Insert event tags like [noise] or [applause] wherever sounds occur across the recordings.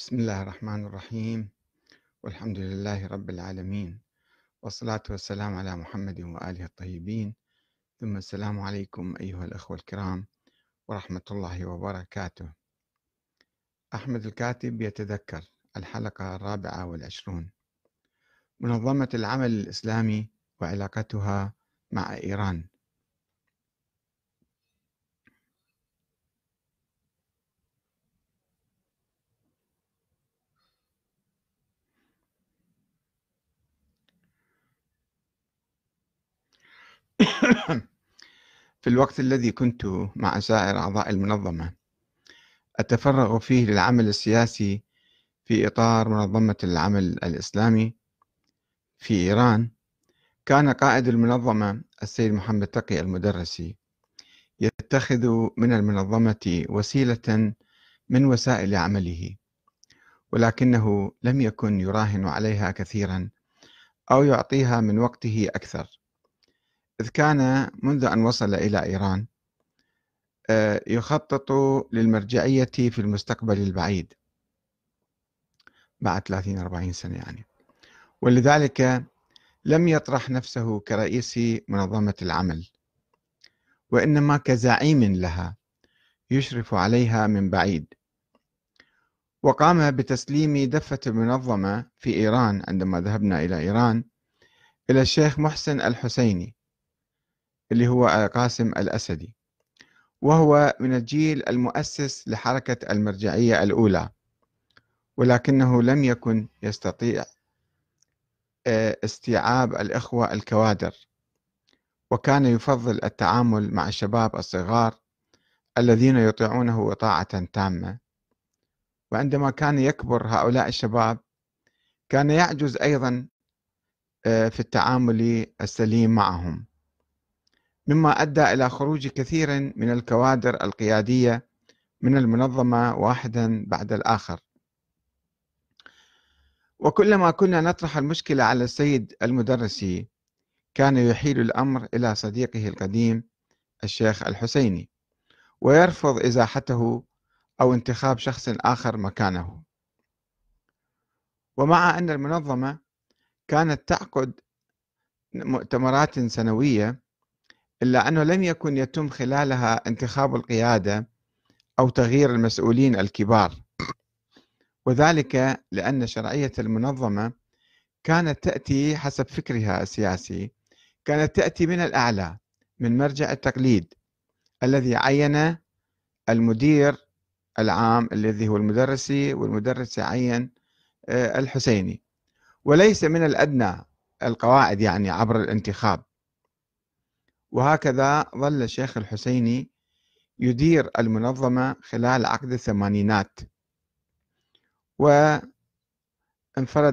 بسم الله الرحمن الرحيم. والحمد لله رب العالمين. والصلاة والسلام على محمد وآله الطيبين. ثم السلام عليكم أيها الأخوة الكرام ورحمة الله وبركاته. أحمد الكاتب يتذكر الحلقة الرابعة والعشرون. منظمة العمل الإسلامي وعلاقتها مع إيران. في الوقت الذي كنت مع سائر أعضاء المنظمة أتفرغ فيه للعمل السياسي في إطار منظمة العمل الإسلامي في إيران. كان قائد المنظمة السيد محمد تقي المدرسي يتخذ من المنظمة وسيلة من وسائل عمله ولكنه لم يكن يراهن عليها كثيرا أو يعطيها من وقته أكثر. إذ كان منذ أن وصل إلى إيران آه، يخطط للمرجعية في المستقبل البعيد بعد 30-40 سنة يعني. ولذلك لم يطرح نفسه كرئيس منظمة العمل وإنما كزعيم لها يشرف عليها من بعيد. وقام بتسليم دفة المنظمة في إيران عندما ذهبنا إلى إيران إلى الشيخ محسن الحسيني اللي هو قاسم الأسدي وهو من الجيل المؤسس لحركة المرجعية الأولى ولكنه لم يكن يستطيع آه، استيعاب الإخوة الكوادر وكان يفضل التعامل مع الشباب الصغار الذين يطيعونه طاعة تامة. وعندما كان يكبر هؤلاء الشباب كان يعجز أيضا آه، في التعامل السليم معهم. مما أدى إلى خروج كثير من الكوادر القيادية من المنظمة واحدا بعد الآخر. وكلما كنا نطرح المشكلة على السيد المدرسي كان يحيل الأمر إلى صديقه القديم الشيخ الحسيني ويرفض إزاحته أو انتخاب شخص آخر مكانه. ومع أن المنظمة كانت تعقد مؤتمرات سنوية إلا أنه لم يكن يتم خلالها انتخاب القيادة أو تغيير المسؤولين الكبار. وذلك لأن شرعية المنظمة كانت تأتي حسب فكرها السياسي كانت تأتي من الأعلى من مرجع التقليد الذي عين المدير العام الذي هو المدرسي والمدرس عين آه، الحسيني. وليس من الأدنى القواعد يعني عبر الانتخاب. وهكذا ظل الشيخ الحسيني يدير المنظمة خلال عقد الثمانينات. وانفرد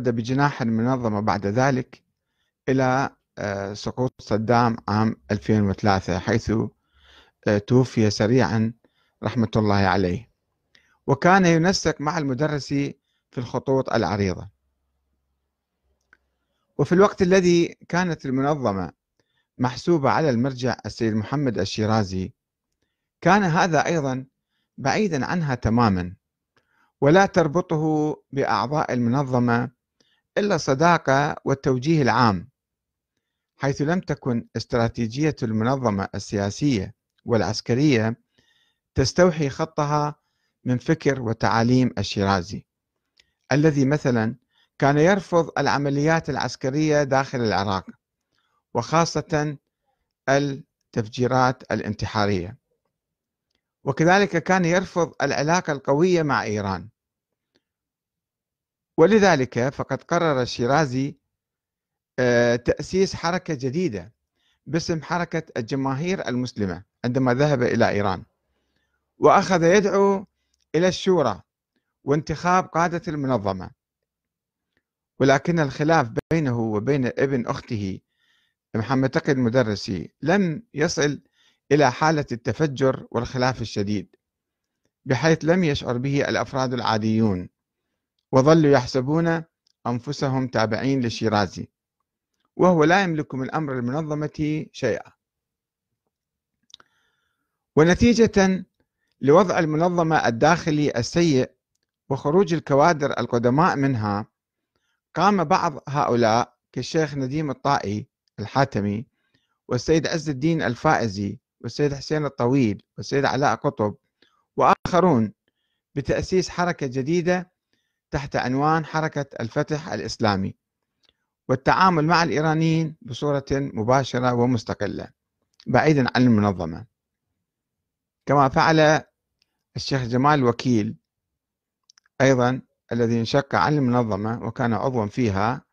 بجناح المنظمة بعد ذلك إلى آه، سقوط صدام عام 2003 حيث آه، توفي سريعا رحمة الله عليه. وكان ينسق مع المدرس في الخطوط العريضة. وفي الوقت الذي كانت المنظمة محسوبة على المرجع السيد محمد الشيرازي. كان هذا أيضا بعيدا عنها تماما ولا تربطه بأعضاء المنظمة إلا الصداقة والتوجيه العام حيث لم تكن استراتيجية المنظمة السياسية والعسكرية تستوحي خطها من فكر وتعاليم الشيرازي الذي مثلا كان يرفض العمليات العسكرية داخل العراق. وخاصة التفجيرات الانتحارية. وكذلك كان يرفض العلاقة القوية مع إيران. ولذلك فقد قرر الشيرازي آه، تأسيس حركة جديدة باسم حركة الجماهير المسلمة عندما ذهب إلى إيران. وأخذ يدعو إلى الشورى وانتخاب قادة المنظمة. ولكن الخلاف بينه وبين ابن أخته محمد تقي المدرسي لم يصل إلى حالة التفجر والخلاف الشديد بحيث لم يشعر به الأفراد العاديون وظلوا يحسبون أنفسهم تابعين للشيرازي وهو لا يملك من أمر المنظمة شيئا. ونتيجة لوضع المنظمة الداخلي السيء وخروج الكوادر القدماء منها قام بعض هؤلاء كالشيخ نديم الطائي الحاتمي والسيد عز الدين الفائزي والسيد حسين الطويل والسيد علاء قطب وآخرون بتأسيس حركة جديدة تحت عنوان حركة الفتح الإسلامي والتعامل مع الإيرانيين بصورة مباشرة ومستقلة بعيدا عن المنظمة. كما فعل الشيخ جمال وكيل أيضا الذي انشق عن المنظمة وكان عضوا فيها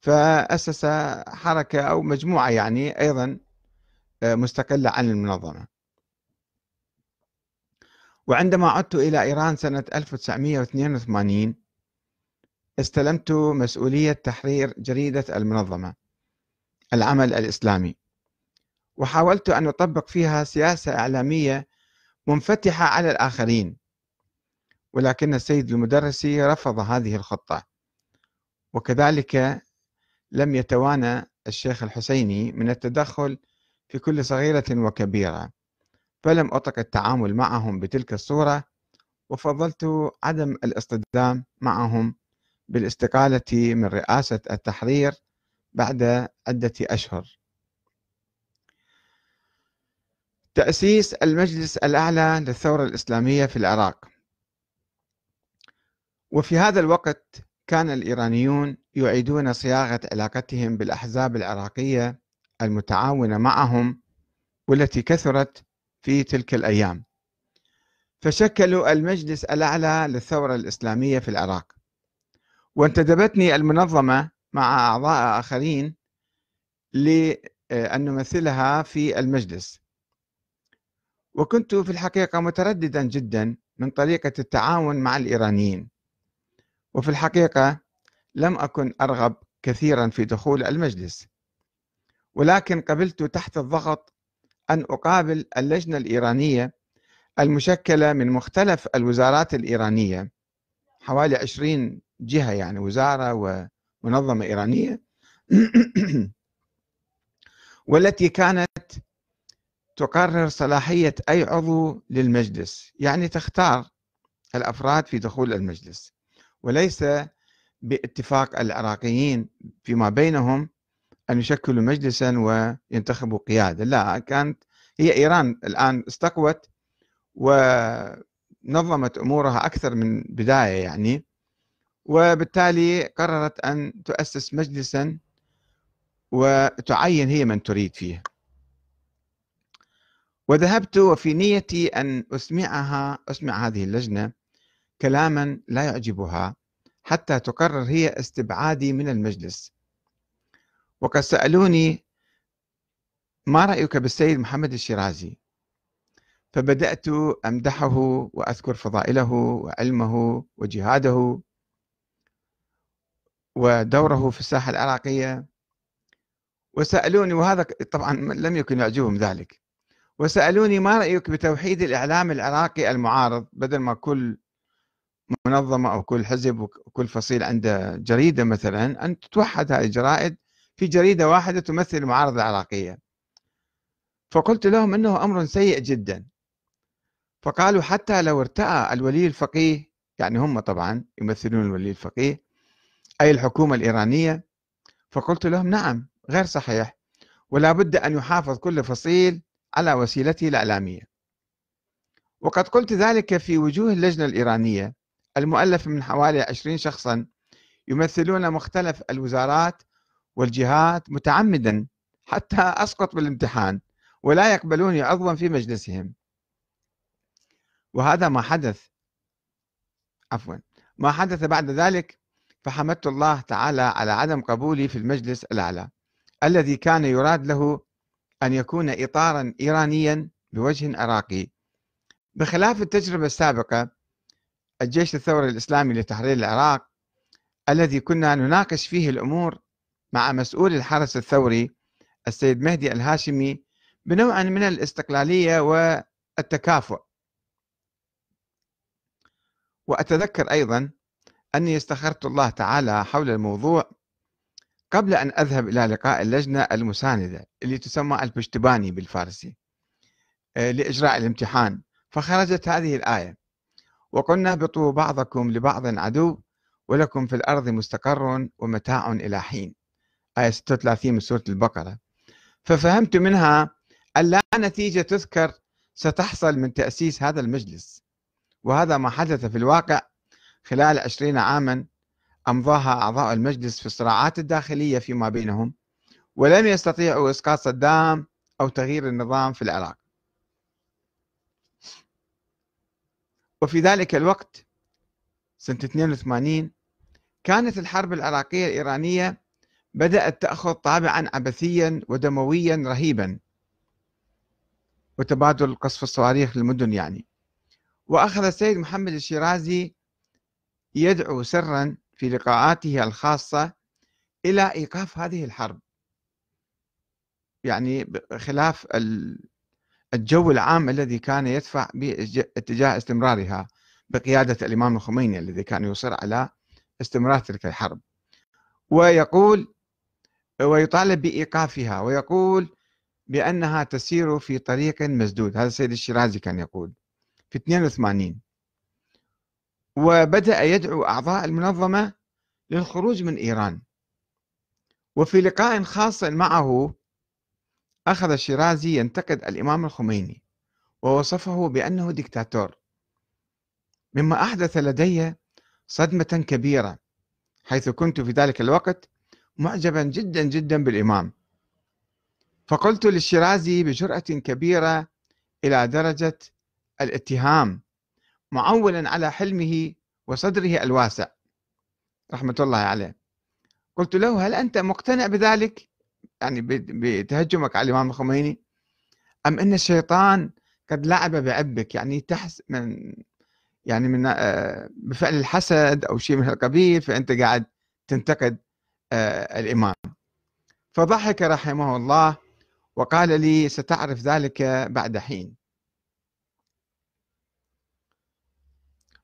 فأسس حركة أو مجموعة يعني أيضا آه، مستقلة عن المنظمة. وعندما عدت إلى إيران سنة 1982 استلمت مسؤولية تحرير جريدة المنظمة العمل الإسلامي. وحاولت أن أطبق فيها سياسة إعلامية منفتحة على الآخرين ولكن السيد المدرسي رفض هذه الخطة. وكذلك لم يتوانى الشيخ الحسيني من التدخل في كل صغيرة وكبيرة فلم أطق التعامل معهم بتلك الصورة وفضلت عدم الاصطدام معهم بالاستقالة من رئاسة التحرير بعد عدة أشهر. تأسيس المجلس الأعلى للثورة الإسلامية في العراق. وفي هذا الوقت كان الإيرانيون يعيدون صياغة علاقتهم بالأحزاب العراقية المتعاونة معهم والتي كثرت في تلك الأيام. فشكلوا المجلس الأعلى للثورة الإسلامية في العراق. وانتدبتني المنظمة مع أعضاء آخرين لأن نمثلها في المجلس. وكنت في الحقيقة مترددا جدا من طريقة التعاون مع الإيرانيين. وفي الحقيقة لم أكن أرغب كثيرا في دخول المجلس ولكن قبلت تحت الضغط أن أقابل اللجنة الإيرانية المشكلة من مختلف الوزارات الإيرانية حوالي عشرين جهة يعني وزارة ومنظمة إيرانية [clears throat] والتي كانت تقرر صلاحية أي عضو للمجلس يعني تختار الأفراد في دخول المجلس. وليس باتفاق العراقيين فيما بينهم أن يشكلوا مجلسا وينتخبوا قيادة. لا كانت هي إيران الآن استقوت ونظمت أمورها أكثر من بداية يعني وبالتالي قررت أن تؤسس مجلسا وتعين هي من تريد فيه. وذهبت وفي نيتي أن أسمعها أسمع هذه اللجنة كلاما لا يعجبها حتى تقرر هي استبعادي من المجلس. وقد سألوني ما رأيك بالسيد محمد الشيرازي؟ فبدأت أمدحه وأذكر فضائله وعلمه وجهاده ودوره في الساحة العراقية. وسألوني وهذا طبعا لم يكن يعجبهم ذلك. وسألوني ما رأيك بتوحيد الإعلام العراقي المعارض بدل ما كل منظمة أو كل حزب وكل فصيل عنده جريدة مثلا أن تتوحد هذه الجرائد في جريدة واحدة تمثل المعارضة العراقية فقلت لهم أنه أمر سيء جدا. فقالوا حتى لو ارتأى الولي الفقيه يعني هم طبعا يمثلون الولي الفقيه أي الحكومة الإيرانية فقلت لهم نعم غير صحيح. ولا بد أن يحافظ كل فصيل على وسيلته الإعلامية. وقد قلت ذلك في وجوه اللجنة الإيرانية. المؤلفة من حوالي 20 شخصا يمثلون مختلف الوزارات والجهات متعمدا حتى أسقط بالامتحان ولا يقبلوني عضوا في مجلسهم. وهذا ما حدث عفوا ما حدث بعد ذلك فحمدت الله تعالى على عدم قبولي في المجلس الأعلى الذي كان يراد له أن يكون إطارا إيرانيا بوجه عراقي. بخلاف التجربة السابقة الجيش الثوري الإسلامي لتحرير العراق الذي كنا نناقش فيه الأمور مع مسؤول الحرس الثوري السيد مهدي الهاشمي بنوع من الاستقلالية والتكافؤ. وأتذكر أيضا أني استخرت الله تعالى حول الموضوع قبل أن أذهب إلى لقاء اللجنة المساندة اللي تسمى البشتباني بالفارسي آه، لإجراء الامتحان فخرجت هذه الآية وقلنا اهبطوا بعضكم لبعض عدو ولكم في الأرض مستقر ومتاع إلى حين. آية 36 من سورة البقرة. ففهمت منها أن لا نتيجة تذكر ستحصل من تأسيس هذا المجلس. وهذا ما حدث في الواقع خلال عشرين عاما أمضاها أعضاء المجلس في الصراعات الداخلية فيما بينهم ولم يستطيعوا إسقاط صدام أو تغيير النظام في العراق. وفي ذلك الوقت سنة 82 كانت الحرب العراقية الإيرانية بدأت تأخذ طابعا عبثيا ودمويا رهيبا وتبادل قصف الصواريخ للمدن يعني. وأخذ السيد محمد الشيرازي يدعو سرا في لقاءاته الخاصة إلى إيقاف هذه الحرب. يعني خلاف الجو العام الذي كان يدفع باتجاه استمرارها بقيادة الإمام الخميني الذي كان يصر على استمرار تلك الحرب. ويقول ويطالب بإيقافها ويقول بأنها تسير في طريق مسدود. هذا السيد الشيرازي كان يقول في 82 وبدأ يدعو أعضاء المنظمة للخروج من إيران. وفي لقاء خاص معه أخذ الشيرازي ينتقد الإمام الخميني ووصفه بأنه ديكتاتور. مما أحدث لدي صدمة كبيرة حيث كنت في ذلك الوقت معجبا جدا جدا بالإمام. فقلت للشيرازي بجرأة كبيرة إلى درجة الاتهام معولا على حلمه وصدره الواسع. رحمة الله عليه. قلت له هل أنت مقتنع بذلك؟ يعني بتهجمك على الإمام الخميني؟ أم أن الشيطان قد لعب بعبك؟ يعني تحس من يعني من آه، بفعل الحسد أو شيء من القبيل فأنت قاعد تنتقد آه، الإمام. فضحك رحمه الله وقال لي ستعرف ذلك بعد حين.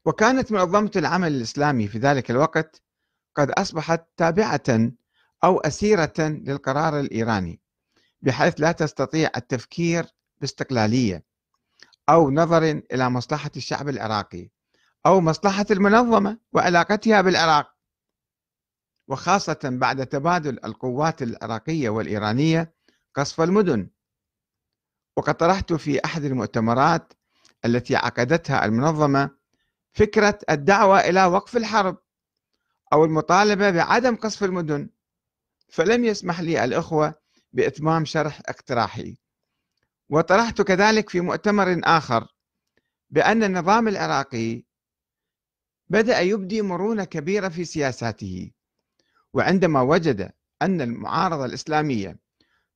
وكانت منظمة العمل الإسلامي في ذلك الوقت قد أصبحت تابعة أو أسيرة للقرار الإيراني بحيث لا تستطيع التفكير باستقلالية أو نظر إلى مصلحة الشعب العراقي أو مصلحة المنظمة وعلاقتها بالعراق. وخاصة بعد تبادل القوات العراقية والإيرانية قصف المدن. وقد طرحت في أحد المؤتمرات التي عقدتها المنظمة فكرة الدعوة إلى وقف الحرب أو المطالبة بعدم قصف المدن. فلم يسمح لي الأخوة بإتمام شرح اقتراحي. وطرحت كذلك في مؤتمر آخر بأن النظام العراقي بدأ يبدي مرونة كبيرة في سياساته وعندما وجد أن المعارضة الإسلامية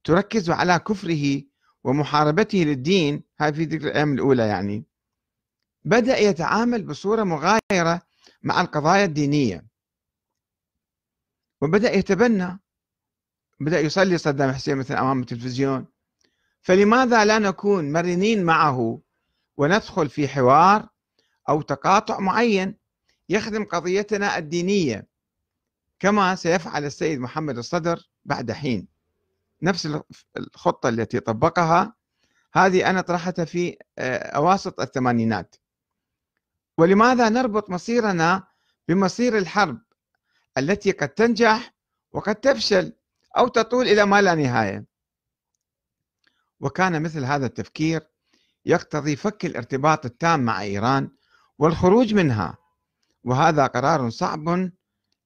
تركز على كفره ومحاربته للدين هاي في ذكر الأيام الأولى يعني بدأ يتعامل بصورة مغايرة مع القضايا الدينية وبدأ يتبنى بدأ يصلي صدام حسين مثلا أمام التلفزيون. فلماذا لا نكون مرنين معه وندخل في حوار أو تقاطع معين يخدم قضيتنا الدينية كما سيفعل السيد محمد الصدر بعد حين؟ نفس الخطة التي طبقها. هذه أنا طرحتها في آه، أواسط الثمانينات. ولماذا نربط مصيرنا بمصير الحرب التي قد تنجح وقد تفشل أو تطول إلى ما لا نهاية. وكان مثل هذا التفكير يقتضي فك الارتباط التام مع إيران والخروج منها وهذا قرار صعب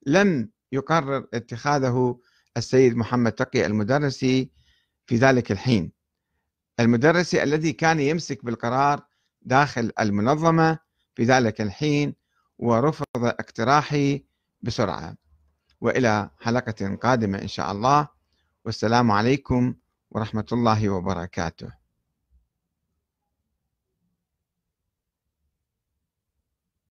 لم يقرر اتخاذه السيد محمد تقي المدرسي في ذلك الحين. المدرسي الذي كان يمسك بالقرار داخل المنظمة في ذلك الحين ورفض اقتراحي بسرعة. وإلى حلقة قادمة إن شاء الله. والسلام عليكم ورحمة الله وبركاته.